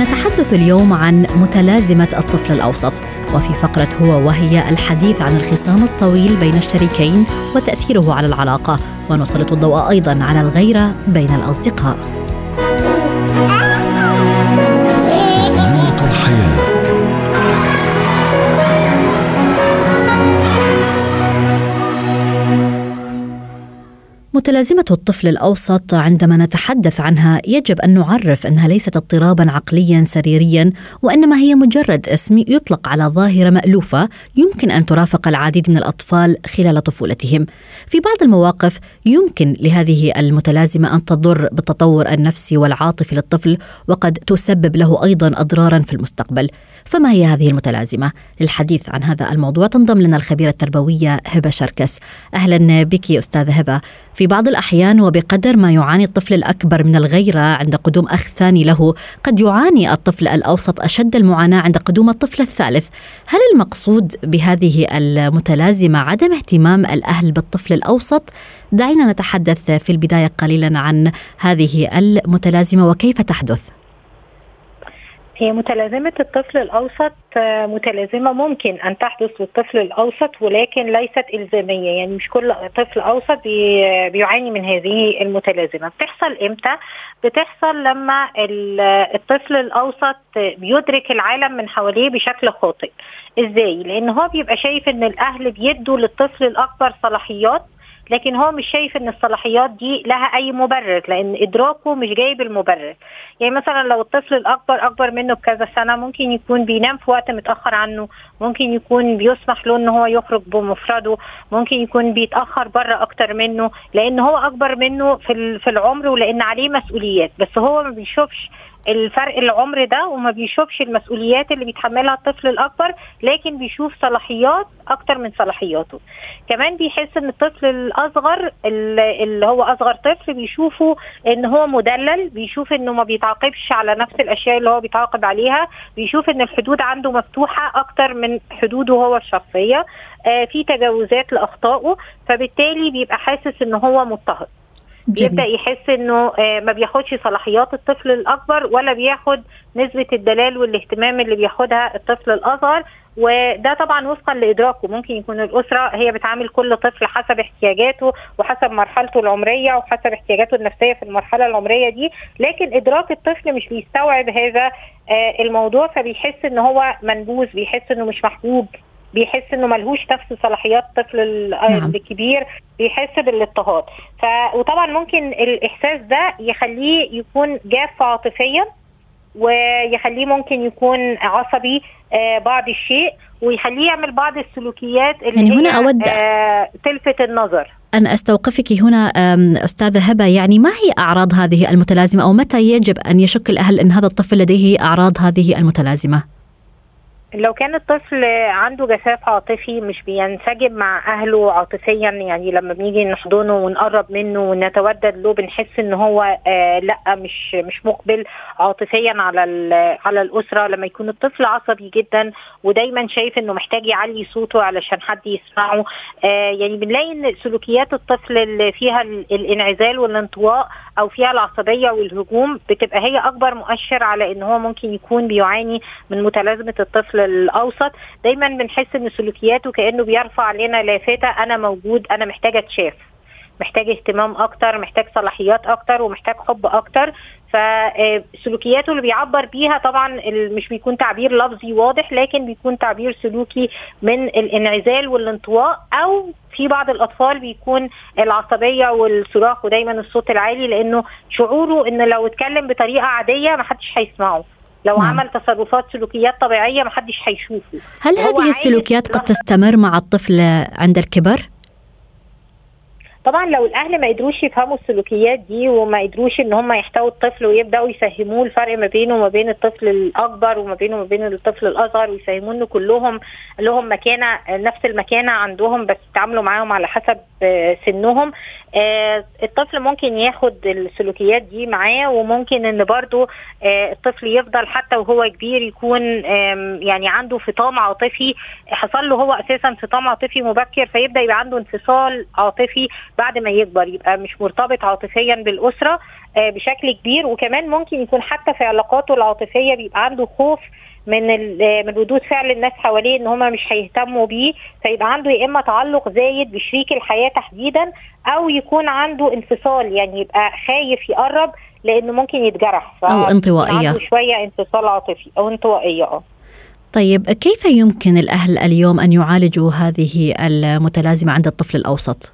نتحدث اليوم عن متلازمة الطفل الأوسط وفي فقرة هو وهي الحديث عن الخصام الطويل بين الشريكين وتأثيره على العلاقة ونسلط الضوء أيضا على الغيرة بين الأصدقاء. متلازمة الطفل الأوسط عندما نتحدث عنها يجب أن نعرف أنها ليست اضطرابا عقليا سريريا وإنما هي مجرد اسم يطلق على ظاهرة مألوفة يمكن أن ترافق العديد من الأطفال خلال طفولتهم. في بعض المواقف يمكن لهذه المتلازمة أن تضر بالتطور النفسي والعاطفي للطفل وقد تسبب له أيضا أضرارا في المستقبل. فما هي هذه المتلازمة؟ للحديث عن هذا الموضوع تنضم لنا الخبيرة التربوية هبة شركس. أهلا بك أستاذة هبة. في بعض الأحيان وبقدر ما يعاني الطفل الأكبر من الغيرة عند قدوم أخ ثاني له قد يعاني الطفل الأوسط أشد المعاناة عند قدوم الطفل الثالث هل المقصود بهذه المتلازمة عدم اهتمام الأهل بالطفل الأوسط؟ دعينا نتحدث في البداية قليلا عن هذه المتلازمة وكيف تحدث هي متلازمة الطفل الأوسط آه، متلازمة ممكن أن تحدث للطفل الأوسط ولكن ليست إلزامية يعني مش كل طفل أوسط بي- بيعاني من هذه المتلازمة بتحصل إمتى؟ بتحصل لما ال- الطفل الأوسط بيدرك العالم من حواليه بشكل خاطئ إزاي؟ لأن هو بيبقى شايف إن الأهل بيدوا للطفل الأكبر صلاحيات لكن هو مش شايف إن الصلاحيات دي لها أي مبرر لأن إدراكه مش جايب المبرر. يعني مثلا لو الطفل الأكبر أكبر منه بكذا سنة ممكن يكون بينام في وقت متأخر عنه ممكن يكون بيسمح له إن هو يخرج بمفرده ممكن يكون بيتأخر بره أكتر منه لأن هو أكبر منه في في العمر ولأن عليه مسؤوليات. بس هو ما بيشوفش الفرق العمر ده وما بيشوفش المسؤوليات اللي بيتحملها الطفل الأكبر لكن بيشوف صلاحيات أكتر من صلاحياته. كمان بيحس إن الطفل الأصغر اللي هو أصغر طفل بيشوفه إن هو مدلل بيشوف إنه ما بيتعاقبش على نفس الأشياء اللي هو بيتعاقب عليها بيشوف إن الحدود عنده مفتوحة أكتر من حدوده هو الشخصية آه في تجاوزات لأخطائه فبالتالي بيبقى حاسس إن هو مضطهد. بيبدا يحس إنه آه، ما بياخدش صلاحيات الطفل الأكبر ولا بياخد نسبة الدلال والاهتمام اللي بياخدها الطفل الأصغر. وده طبعا وفقا لإدراكه. ممكن يكون الأسرة هي بتعامل كل طفل حسب احتياجاته وحسب مرحلته العمرية وحسب احتياجاته النفسية في المرحلة العمرية دي. لكن إدراك الطفل مش بيستوعب هذا آه، الموضوع فبيحس إن هو منبوذ بيحس إنه مش محبوب. بيحس إنه ملهوش نفس صلاحيات الطفل ال- نعم. الكبير بيحس بالإضطهاد. ف... وطبعا ممكن الإحساس ده يخليه يكون جاف عاطفيا ويخليه ممكن يكون عصبي آه بعض الشيء ويخليه يعمل بعض السلوكيات اللي يعني هنا أود- آه تلفت النظر. أن أستوقفك هنا أستاذة هبة. يعني ما هي أعراض هذه المتلازمة أو متى يجب أن يشك الأهل أن هذا الطفل لديه أعراض هذه المتلازمة؟ لو كان الطفل عنده جفاف عاطفي مش بينسجم مع أهله عاطفيا يعني لما بنيجي نحضنه ونقرب منه ونتودد له بنحس إن هو آه لأ مش مش مقبل عاطفيا على على الأسرة. لما يكون الطفل عصبي جدا ودايما شايف إنه محتاج يعلي صوته علشان حد يسمعه آه يعني بنلاقي إن سلوكيات الطفل اللي فيها ال- الانعزال والانطواء أو فيها العصبية والهجوم بتبقى هي أكبر مؤشر على إن هو ممكن يكون بيعاني من متلازمة الطفل الأوسط. دايما بنحس إن سلوكياته كأنه بيرفع علينا لافته أنا موجود أنا محتاجة أتشاف محتاج اهتمام أكتر محتاج صلاحيات أكتر ومحتاج حب أكتر. فسلوكياته اللي بيعبر بيها طبعا مش بيكون تعبير لفظي واضح لكن بيكون تعبير سلوكي من الانعزال والانطواء أو في بعض الأطفال بيكون العصبية والصراخ ودايما الصوت العالي لأنه شعوره إن لو اتكلم بطريقة عادية محدش هيسمعه لو نعم. عمل تصرفات سلوكيات طبيعية محدش هيشوفه هل هذه السلوكيات قد. تستمر مع الطفل عند الكبر؟ طبعا لو الأهل ما قدروش يفهموا السلوكيات دي وما قدروش إن هم يحتووا الطفل ويبدأوا يفهموه الفرق ما بينه وما بين الطفل الأكبر وما بينه وما بين الطفل الأصغر ويفهموه ان كلهم لهم مكانة نفس المكانة عندهم بس يتعاملوا معاهم على حسب سنهم. الطفل ممكن ياخد السلوكيات دي معاه وممكن إن برضو الطفل يفضل حتى وهو كبير يكون يعني عنده فطام عاطفي. حصل له هو أساسا انفصام عاطفي مبكر فيبدأ يبقى عنده انفصال عاطفي. بعد ما يكبر يبقى مش مرتبط عاطفيا بالأسرة بشكل كبير. وكمان ممكن يكون حتى في علاقاته العاطفية بيبقى عنده خوف من من ردود فعل الناس حواليه إن هم مش هيهتموا بيه. فيبقى عنده يا إما تعلق زايد بشريك الحياة تحديدا أو يكون عنده انفصال يعني يبقى خايف يقرب لأنه ممكن يتجرح. أو انطوائية. عنده شوية انفصال عاطفي أو انطوائية آه. طيب كيف يمكن الأهل اليوم أن يعالجوا هذه المتلازمة عند الطفل الأوسط؟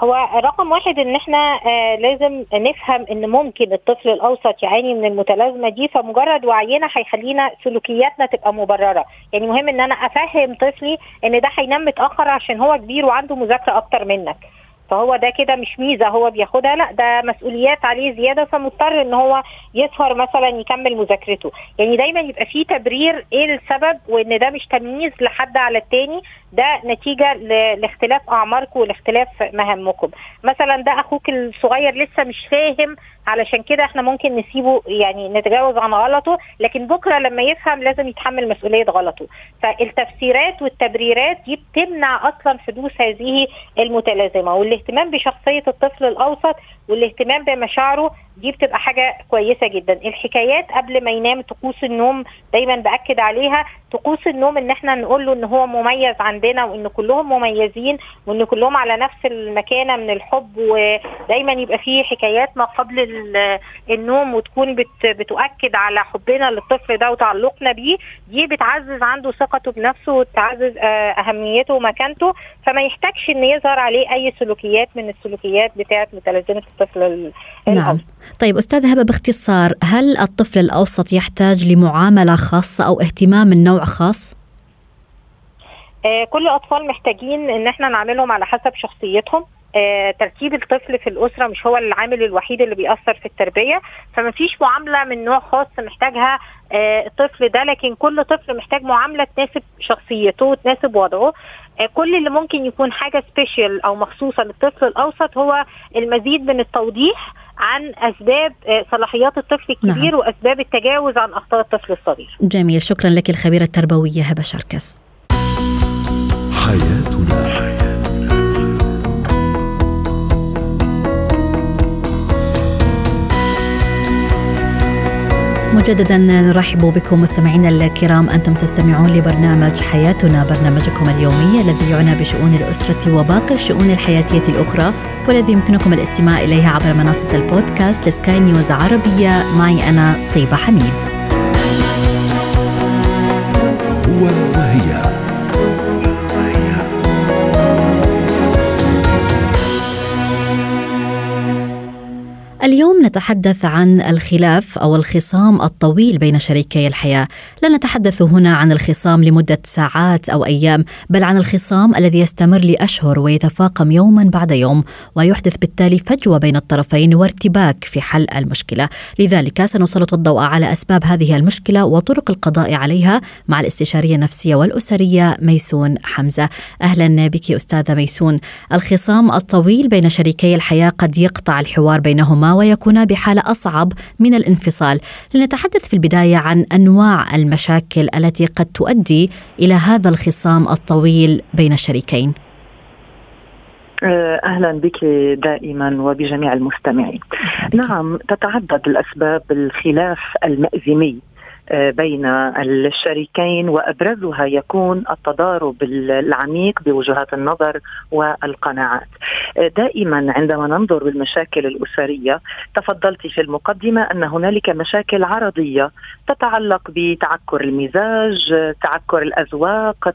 هو رقم واحد إن إحنا آه لازم نفهم إن ممكن الطفل الأوسط يعاني من المتلازمة دي فمجرد وعينا هيخلينا سلوكياتنا تبقى مبررة. يعني مهم إن أنا أفهم طفلي إن ده هينام متأخر عشان هو كبير وعنده مذاكرة أكتر منك. فهو ده كده مش ميزة هو بياخدها لأ ده مسؤوليات عليه زيادة فمضطر إن هو يسهر مثلا يكمل مذاكرته. يعني دايما يبقى في تبرير إيه السبب وإن ده مش تمييز لحد على التاني. ده نتيجة لاختلاف أعماركم ولاختلاف مهامكم. مثلا ده أخوك الصغير لسه مش فاهم علشان كده إحنا ممكن نسيبه يعني نتجاوز عن غلطه لكن بكرة لما يفهم لازم يتحمل مسؤولية غلطه. فالتفسيرات والتبريرات دي بتمنع أصلا حدوث هذه المتلازمة. والاهتمام بشخصية الطفل الأوسط والاهتمام بمشاعره دي بتبقى حاجة كويسة جدا. الحكايات قبل ما ينام طقوس النوم دايما بأكد عليها. طقوس النوم إن إحنا نقول له إن هو مميز عندنا وإن كلهم مميزين وإن كلهم على نفس المكانة من الحب ودايما يبقى فيه حكايات ما قبل النوم وتكون بت بتؤكد على حبنا للطفل ده وتعلقنا بيه. دي بتعزز عنده ثقته بنفسه وتعزز أهميته ومكانته. فما يحتاجش إن يظهر عليه أي سلوكيات من السلوكيات بتاعة متلازمة الطفل نعم. طيب أستاذ هبة باختصار هل الطفل الأوسط يحتاج لمعاملة خاصة أو اهتمام من نوع خاص؟ آه كل الأطفال محتاجين إن إحنا نعملهم على حسب شخصيتهم آه ترتيب الطفل في الأسرة مش هو العامل الوحيد اللي بيأثر في التربية فما فيش معاملة من نوع خاص محتاجها آه الطفل ده لكن كل طفل محتاج معاملة تناسب شخصيته وتناسب وضعه كل اللي ممكن يكون حاجة سبيشال أو مخصوصة للطفل الأوسط هو المزيد من التوضيح عن أسباب صلاحيات الطفل الكبير نعم. وأسباب التجاوز عن أخطاء الطفل الصغير. جميل، شكرا لك الخبيرة التربوية هبة شركس. حياتنا مجددا نرحب بكم مستمعينا الكرام أنتم تستمعون لبرنامج حياتنا برنامجكم اليومي الذي يعنى بشؤون الأسرة وباقي الشؤون الحياتية الأخرى والذي يمكنكم الاستماع إليه عبر منصة البودكاست لسكاي نيوز عربية معي أنا طيبة حميد. هو وهي اليوم نتحدث عن الخلاف أو الخصام الطويل بين شريكي الحياة، لا نتحدث هنا عن الخصام لمدة ساعات أو أيام، بل عن الخصام الذي يستمر لأشهر ويتفاقم يوما بعد يوم، ويحدث بالتالي فجوة بين الطرفين وارتباك في حل المشكلة، لذلك سنسلط الضوء على أسباب هذه المشكلة وطرق القضاء عليها مع الاستشارية النفسية والأسرية ميسون حمزة. أهلا بك أستاذة ميسون. الخصام الطويل بين شريكي الحياة قد يقطع الحوار بينهما ويكونا بحالة أصعب من الانفصال. لنتحدث في البداية عن أنواع المشاكل التي قد تؤدي إلى هذا الخصام الطويل بين الشريكين. أهلا بك دائما وبجميع المستمعين. نعم تتعدد الأسباب الخلاف المأزمي. بين الشريكين وأبرزها يكون التضارب العميق بوجهات النظر والقناعات. دائما عندما ننظر بالمشاكل الأسرية تفضلت في المقدمة أن هنالك مشاكل عرضية تتعلق بتعكر المزاج، تعكر الأذواق،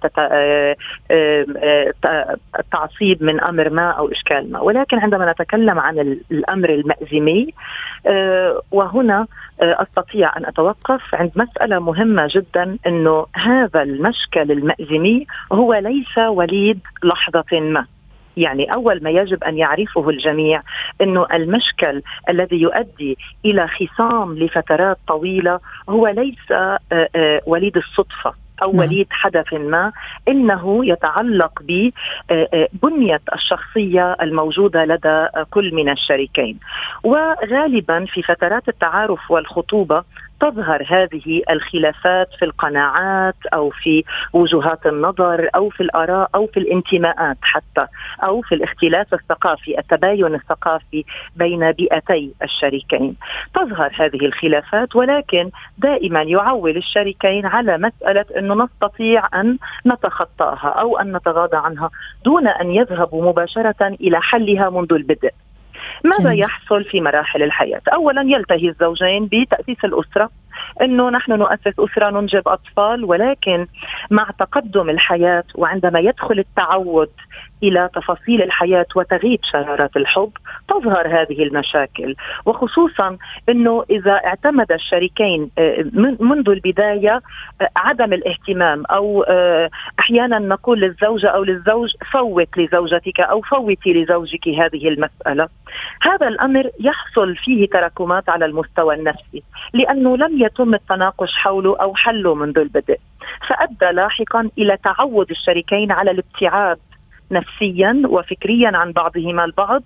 التعصيب من أمر ما أو إشكال ما، ولكن عندما نتكلم عن الأمر المأزمي وهنا أستطيع أن أتوقف عند مسألة مهمة جدا إنه هذا المشكل المأزمي هو ليس وليد لحظة ما يعني أول ما يجب أن يعرفه الجميع إنه المشكل الذي يؤدي إلى خصام لفترات طويلة هو ليس آه، آه، وليد الصدفة أو نعم. وليد حدث ما إنه يتعلق ببنيه الشخصية الموجودة لدى كل من الشريكين وغالبا في فترات التعارف والخطوبة تظهر هذه الخلافات في القناعات أو في وجهات النظر أو في الآراء أو في الانتماءات حتى أو في الاختلاف الثقافي التباين الثقافي بين بيئتي الشريكين. تظهر هذه الخلافات ولكن دائما يعول الشريكين على مسألة إنه نستطيع أن نتخطاها أو أن نتغاضى عنها دون أن يذهبوا مباشرة إلى حلها منذ البدء. ماذا جميل. يحصل في مراحل الحياة أولا يلتهي الزوجين بتأسيس الأسرة إنه نحن نؤسس أسرة ننجب أطفال ولكن مع تقدم الحياة وعندما يدخل التعود إلى تفاصيل الحياة وتغيب شرارات الحب تظهر هذه المشاكل. وخصوصا إنه إذا اعتمد الشريكين آه، منذ البداية آه، عدم الاهتمام أو آه، أحيانا نقول للزوجة أو للزوج فوت لزوجتك أو فوتي لزوجك هذه المسألة. هذا الأمر يحصل فيه تراكمات على المستوى النفسي لأنه لم يتم التناقش حوله أو حله منذ البدء. فأدى لاحقا إلى تعود الشريكين على الابتعاد نفسيا وفكريا عن بعضهما البعض.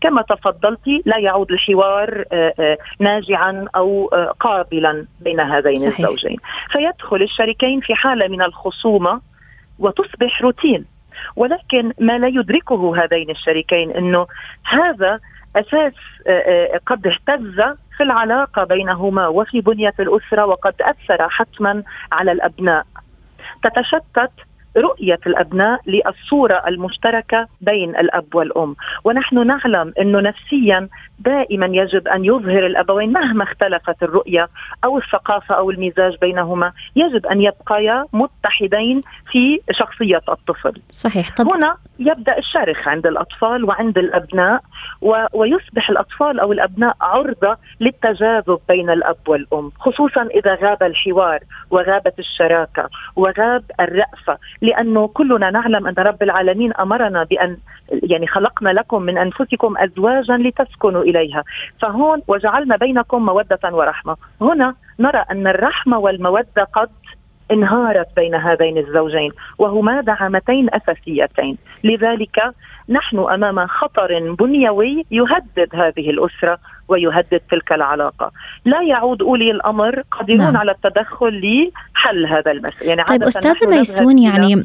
كما تفضلت لا يعود الحوار آه، آه، ناجعا أو آه، قابلا بين هذين صحيح. الزوجين. فيدخل الشريكين في حالة من الخصومة وتصبح روتين. ولكن ما لا يدركه هذين الشريكين إنه هذا أساس قد اهتز في العلاقة بينهما وفي بنية الأسرة وقد أثر حتما على الأبناء. تتشتت رؤية الأبناء للصورة المشتركة بين الأب والأم. ونحن نعلم أنه نفسيا دائما يجب أن يظهر الأبوين مهما اختلفت الرؤية أو الثقافة أو المزاج بينهما. يجب أن يبقيا متحدين في شخصية الطفل. صحيح. طب هنا يبدأ الشرخ عند الأطفال وعند الأبناء و... ويصبح الأطفال أو الأبناء عرضة للتجاذب بين الأب والأم خصوصا إذا غاب الحوار وغابت الشراكة وغاب الرأفة. لأنه كلنا نعلم أن رب العالمين أمرنا بأن يعني خلقنا لكم من أنفسكم ازواجا لتسكنوا إليها. فهون وجعلنا بينكم مودة ورحمة. هنا نرى أن الرحمة والمودة قد انهارت بين هذين الزوجين وهما دعامتين أساسيتين. لذلك نحن أمام خطر بنيوي يهدد هذه الأسرة. ويهدد تلك العلاقة لا يعود أولي الأمر قادرون نعم. على التدخل لحل هذا المسألة يعني طيب أستاذة ميسون يعني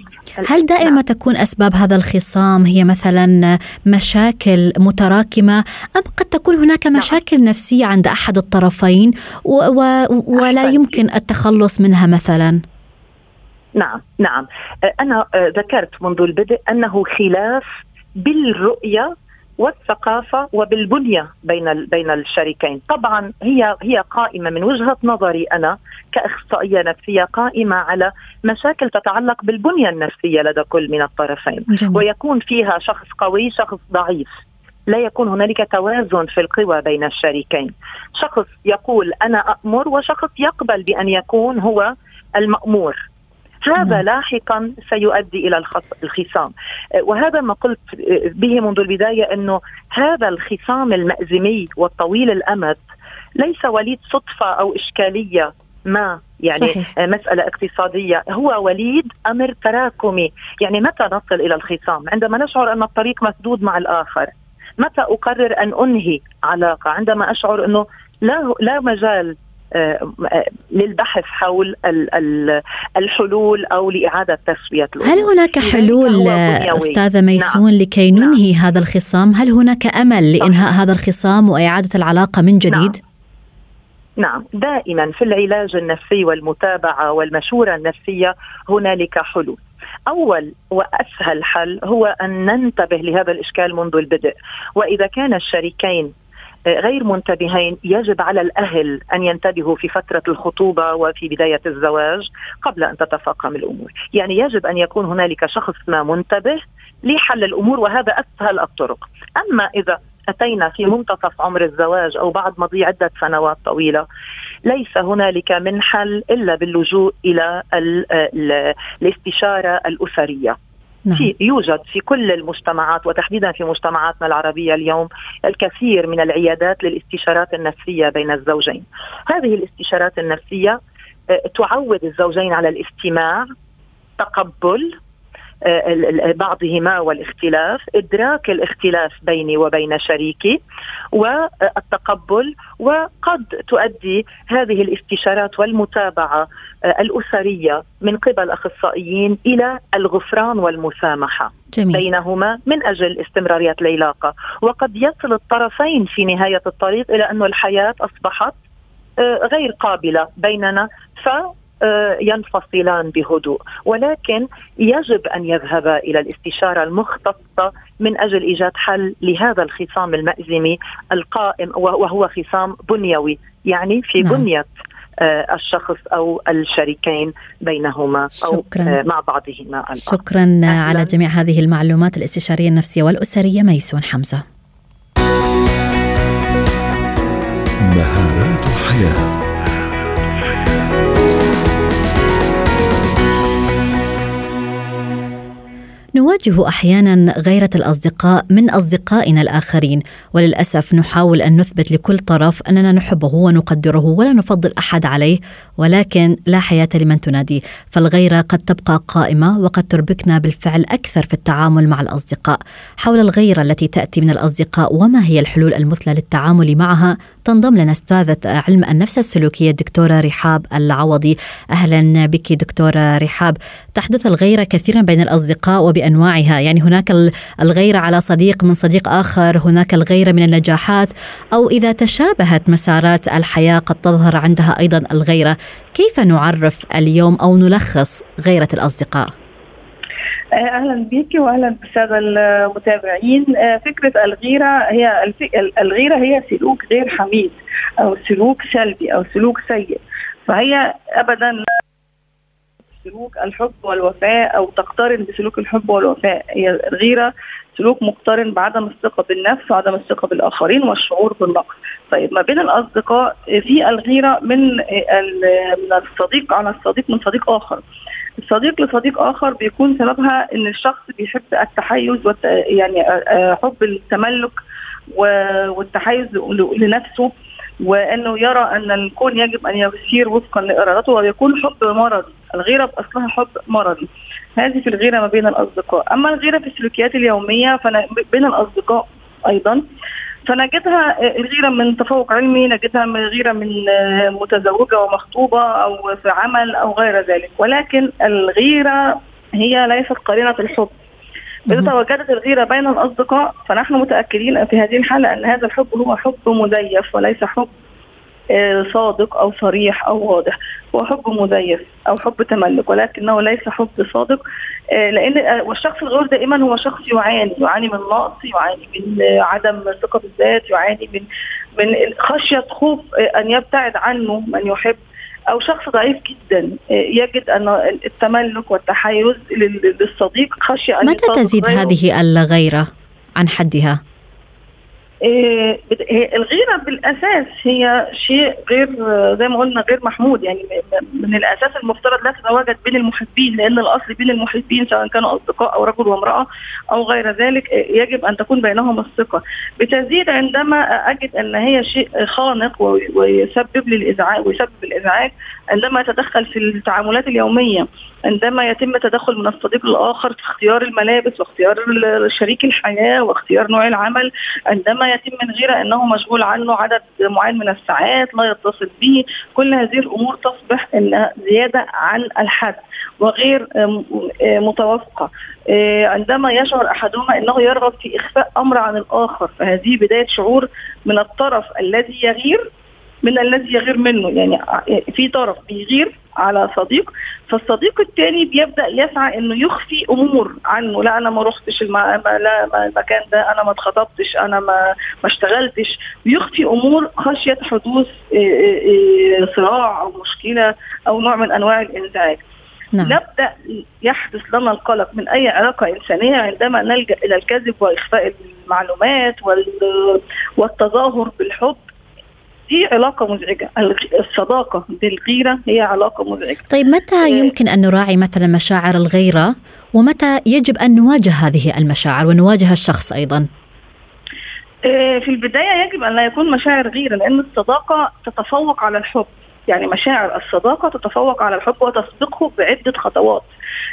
هل دائما نعم. تكون أسباب هذا الخصام هي مثلا مشاكل متراكمة أم قد تكون هناك نعم. مشاكل نعم. نفسية عند أحد الطرفين و و ولا يمكن التخلص منها مثلا نعم نعم أنا ذكرت منذ البدء أنه خلاف بالرؤية والثقافة وبالبنية بين بين الشريكين، طبعا هي هي قائمة من وجهة نظري أنا كأخصائية نفسية قائمة على مشاكل تتعلق بالبنية النفسية لدى كل من الطرفين، جميل. ويكون فيها شخص قوي شخص ضعيف، لا يكون هنالك توازن في القوى بين الشريكين، شخص يقول أنا أأمر وشخص يقبل بأن يكون هو المأمور. هذا نعم. لاحقا سيؤدي إلى الخصام. آه، وهذا ما قلت آه، به منذ البداية إنه هذا الخصام المأزمي والطويل الأمد ليس وليد صدفة أو إشكالية ما يعني صحيح. آه، مسألة اقتصادية. هو وليد أمر تراكمي. يعني متى نصل إلى الخصام؟ عندما نشعر أن الطريق مسدود مع الآخر متى أقرر أن أنهي علاقة؟ عندما أشعر أنه لا لا مجال للبحث حول الحلول أو لإعادة تسوية الأمور. هل هناك حلول أستاذة ميسون نعم. لكي ننهي نعم. هذا الخصام؟ هل هناك أمل لإنهاء هذا الخصام وإعادة العلاقة من جديد؟ نعم. نعم دائما في العلاج النفسي والمتابعة والمشورة النفسية هنالك حلول أول وأسهل حل هو أن ننتبه لهذا الإشكال منذ البدء وإذا كان الشريكين غير منتبهين يجب على الأهل أن ينتبهوا في فترة الخطوبة وفي بداية الزواج قبل أن تتفاقم الأمور، يعني يجب أن يكون هنالك شخص ما منتبه لحل الأمور وهذا أسهل الطرق، أما إذا أتينا في منتصف عمر الزواج أو بعد مضي عدة سنوات طويلة ليس هنالك من حل إلا باللجوء إلى الاستشارة الأسرية. نعم. في يوجد في كل المجتمعات وتحديدا في مجتمعاتنا العربية اليوم الكثير من العيادات للاستشارات النفسية بين الزوجين. هذه الاستشارات النفسية آه، تعود الزوجين على الاستماع تقبل بعضهما والاختلاف إدراك الاختلاف بيني وبين شريكي والتقبل وقد تؤدي هذه الاستشارات والمتابعة آه، الأسرية من قبل أخصائيين إلى الغفران والمسامحة جميل. بينهما من أجل استمرارية العلاقة وقد يصل الطرفين في نهاية الطريق إلى أن الحياة أصبحت آه، غير قابلة بيننا ف ينفصلان بهدوء ولكن يجب أن يذهبا إلى الاستشارة المختصة من أجل إيجاد حل لهذا الخصام المأزمي القائم وهو خصام بنيوي يعني في نعم. بنية آه، الشخص أو الشريكين بينهما أو شكرا. آه، مع بعضهما البعض. شكرا أهلاً. على جميع هذه المعلومات الاستشارية النفسية والأسرية ميسون حمزة. مهارات حياة نواجه أحيانا غيرة الأصدقاء من أصدقائنا الآخرين وللأسف نحاول أن نثبت لكل طرف أننا نحبه ونقدره ولا نفضل أحد عليه ولكن لا حياة لمن تنادي فالغيرة قد تبقى قائمة وقد تربكنا بالفعل أكثر في التعامل مع الأصدقاء. حول الغيرة التي تأتي من الأصدقاء وما هي الحلول المثلى للتعامل معها تنضم لنا أستاذة علم النفس السلوكية الدكتورة رحاب العوضي. أهلا بك دكتورة رحاب تحدث الغيرة كثيرا بين الأصدقاء وبانواعها يعني هناك الغيره على صديق من صديق آخر هناك الغيره من النجاحات أو إذا تشابهت مسارات الحياة قد تظهر عندها أيضا الغيرة. كيف نعرف اليوم أو نلخص غيرة الأصدقاء؟ أهلا بك واهلا بالساده المتابعين. آه، فكرة الغيرة هي الغيرة هي سلوك غير حميد أو سلوك سلبي أو سلوك سيء. فهي ابدا سلوك الحب والوفاء أو تقترن بسلوك الحب والوفاء هي الغيرة سلوك مقترن بعدم الثقة بالنفس وعدم الثقة بالآخرين والشعور بالنقص. طيب ما بين الأصدقاء في الغيرة من من الصديق على الصديق من صديق آخر. صديق لصديق آخر بيكون سببها إن الشخص بيحب التحيز والت... يعني حب التملك والتحيز لنفسه وإنه يرى أن الكون يجب أن يسير وفقا لإرادته ويكون حب مرضي، الغيرة بأصلها حب مرضي. هذه في الغيرة ما بين الأصدقاء، أما الغيرة في السلوكيات اليومية فبين الأصدقاء أيضا فنجدها الغيرة من تفوق علمي نجدها من غيرة من متزوجة ومخطوبة أو في عمل أو غير ذلك. ولكن الغيرة هي ليست قرينة الحب. إذا تواجدت الغيرة بين الأصدقاء فنحن متأكدين في هذه الحالة أن هذا الحب هو حب مزيف وليس حب آه، صادق أو صريح أو واضح. هو حب مزيف أو حب تملك ولكنه ليس حب صادق. آه، لأن آه، والشخص الغير دائما هو شخص يعاني يعاني من نقص يعاني من عدم ثقة بالذات يعاني من من خشية خوف أن يبتعد عنه من يحب. أو شخص ضعيف جدا يجد أن التملك والتحيز للصديق خشية أن متى تزيد هذه الغيرة عن حدها؟ إيه، الغيرة بالأساس هي شيء غير زي ما قلنا غير محمود. يعني من الأساس المفترض لا تتواجد بين المحبين لأن الأصل بين المحبين سواء كانوا أصدقاء أو رجل وامرأة أو غير ذلك يجب أن تكون بينهم الثقة. بتزيد عندما أجد أن هي شيء خانق ويسبب لي الإزعاج ويسبب الإزعاج عندما يتدخل في التعاملات اليومية عندما يتم تدخل من الصديق الآخر في اختيار الملابس واختيار شريك الحياة واختيار نوع العمل عندما يتم من غير أنه مشغول عنه عدد معين من الساعات لا يتصل به كل هذه الأمور تصبح أنها زيادة عن الحد وغير متوافقة. عندما يشعر أحدهما أنه يرغب في إخفاء أمر عن الآخر فهذه بداية شعور من الطرف الذي يغير من الذي يغير منه. يعني في طرف بيغير على صديق فالصديق الثاني بيبدأ يسعى إنه يخفي امور عنه. لا أنا ما رحتش الم... لا ما المكان ده أنا ما اتخطبتش أنا ما ما اشتغلتش. بيخفي أمور خشية حدوث صراع أو مشكلة أو نوع من أنواع الانزعاج نعم. نبدأ يحدث لنا القلق من أي علاقة إنسانية عندما نلجأ إلى الكذب وإخفاء المعلومات والتظاهر بالحب. دي علاقة مزعجة. الصداقة بالغيرة هي علاقة مزعجة. طيب متى آه. يمكن أن نراعي مثلا مشاعر الغيرة؟ ومتى يجب أن نواجه هذه المشاعر ونواجه الشخص أيضا؟ آه، في البداية يجب أن لا يكون مشاعر غيرة لأن الصداقة تتفوق على الحب. يعني مشاعر الصداقة تتفوق على الحب وتسبقه بعدة خطوات.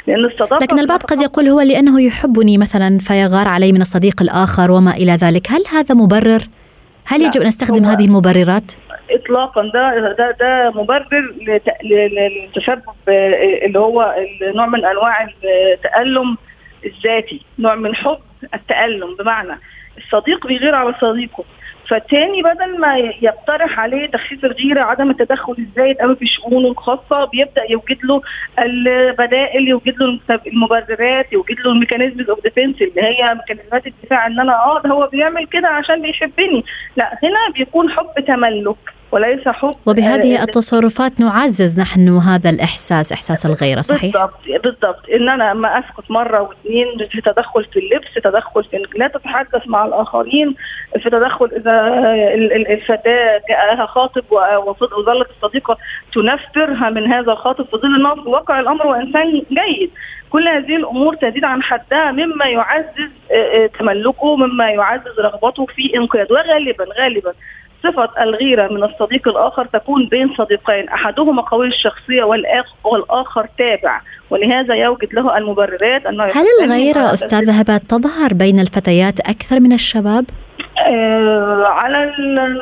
لأن الصداقة لكن البعض قد يقول هو لأنه يحبني مثلا فيغار علي من الصديق الآخر وما إلى ذلك. هل هذا مبرر؟ هل يجب أن نستخدم هذه المبررات؟ اطلاقا. ده ده ده مبرر للتسبب اللي هو نوع من أنواع التألم الذاتي نوع من حب التألم. بمعنى الصديق بيغير على صديقه. فالتاني بدل ما يقترح عليه تخفيف الغيرة عدم التدخل الزايد قوي في شؤونه الخاصة بيبدأ يوجد له البدائل يوجد له المبررات يوجد له ال mechanisms of defense اللي هي ميكانيزمات الدفاع إن أنا آه هو بيعمل كده عشان بيحبني. لا هنا بيكون حب تملك. وليس حب. وبهذه آه التصرفات نعزز نحن هذا الإحساس إحساس الغيرة صحيح؟ بالضبط بالضبط. إن أنا اما أسكت مرة واثنين في تدخل في اللبس تدخل في لا تتحدث مع الآخرين في تدخل إذا الفتاة جاءها خاطب وظلت الصديقة تنفرها من هذا الخاطب في ظل في واقع الأمر وإنسان جيد. كل هذه الأمور تزيد عن حدها مما يعزز آه، آه، تملكه مما يعزز رغبته في انقياد وغالبا غالبا صفة الغيرة من الصديق الآخر تكون بين صديقين أحدهما قوي الشخصية والآخر تابع ولهذا يوجد له المبررات أنه هل الغيرة أستاذة هبات تظهر بين الفتيات أكثر من الشباب؟ آه على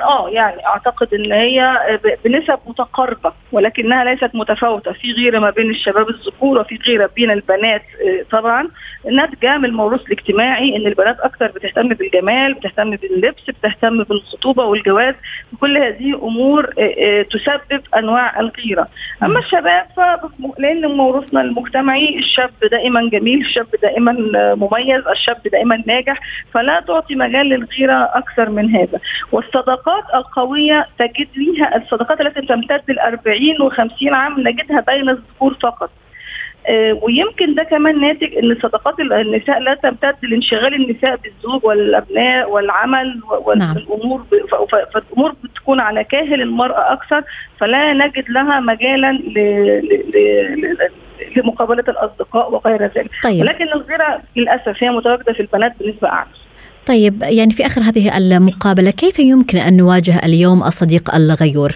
آه يعني أعتقد إن هي بنسب متقاربة ولكنها ليست متفاوتة. في غيرة ما بين الشباب الذكور وفي غيرة بين البنات آه طبعا. ناتجه من الموروث الاجتماعي إن البنات أكثر بتهتم بالجمال بتهتم باللبس بتهتم بالخطوبة والجواز. كل هذه أمور آه, آه، تسبب أنواع الغيرة. أما الشباب لأن موروثنا المجتمعي الشاب دائما جميل الشاب دائما مميز الشاب دائما ناجح فلا تعطي مجال للغيرة أكثر من هذا والصداقات القوية تجد فيها الصداقات التي تمتد ل 40 و50 عام نجدها بين الذكور فقط آه ويمكن ده كمان ناتج إن صداقات النساء لا تمتد لانشغال النساء بالزوج والأبناء والعمل والأمور نعم. فالأمور بتكون على كاهل المراه أكثر فلا نجد لها مجالا ل... ل... ل... لمقابلة الأصدقاء وغير ذلك طيب. ولكن الغيرة للأسف هي متواجدة في البنات بنسبة أعلى طيب يعني في آخر هذه المقابلة كيف يمكن أن نواجه اليوم الصديق الغيور؟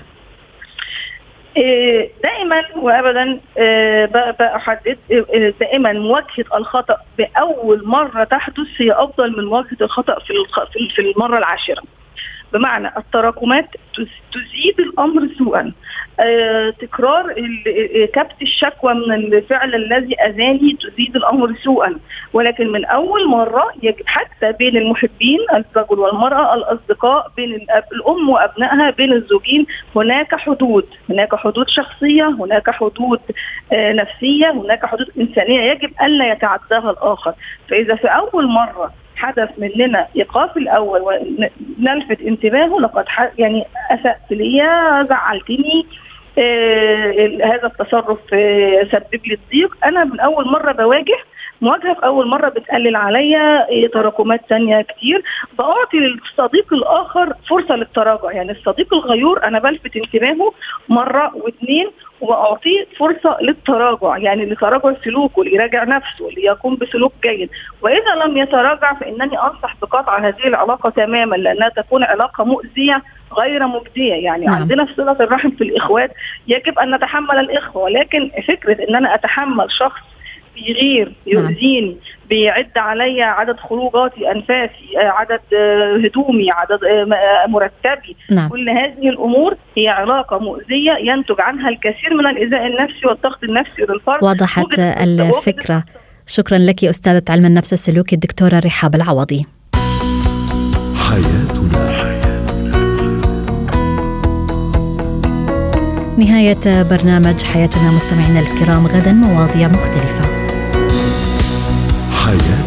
إيه، دائما وابدا إيه، بحدد إيه، دائما مواجهة الخطأ بأول مرة تحدث هي أفضل من مواجهة الخطأ في المرة العاشرة. بمعنى التراكمات تزيد الأمر سوءا. آه تكرار آه، كبت الشكوى من الفعل الذي أذاني تزيد الأمر سوءا. ولكن من أول مرة يجب حتى بين المحبين الرجل والمرأة الأصدقاء بين الأم وأبنائها بين الزوجين هناك حدود. هناك حدود شخصية هناك حدود آه نفسية هناك حدود إنسانية. يجب ألا يتعداها الآخر. فإذا في أول مرة حدث مننا إيقاف الأول ونلفت انتباهه. لقد يعني أسأت لي زعلتني آه هذا التصرف آه سبب لي الضيق. أنا من أول مرة بواجه مواجهة في أول مرة بتقلل عليا آه، تراكمات ثانية كتير. بعطي للصديق الآخر فرصة للتراجع. يعني الصديق الغيور أنا بلفت انتباهه مرة واثنين وأعطيه فرصة للتراجع يعني لتراجع سلوكه ليراجع نفسه ليقوم بسلوك جيد وإذا لم يتراجع فإنني أنصح بقطع هذه العلاقة تماما لأنها تكون علاقة مؤذية غير مجدية يعني نعم. عندنا في صلة الرحم في الإخوات يجب أن نتحمل الإخوة ولكن فكرة إن أنا أتحمل شخص بيغير يؤذيني نعم. بيعد عليا عدد خروجاتي أنفاسي آه، عدد آه، هدومي عدد آه، مرتبي. نعم. كل هذه الأمور هي علاقة مؤذية ينتج عنها الكثير من الايذاء النفسي والضغط النفسي للفرد وضحت الفكرة. شكرا لك أستاذة علم النفس السلوكي الدكتورة رحاب العوضي. حياتنا. نهاية برنامج حياتنا مستمعينا الكرام غدا مواضيع مختلفة. حياتنا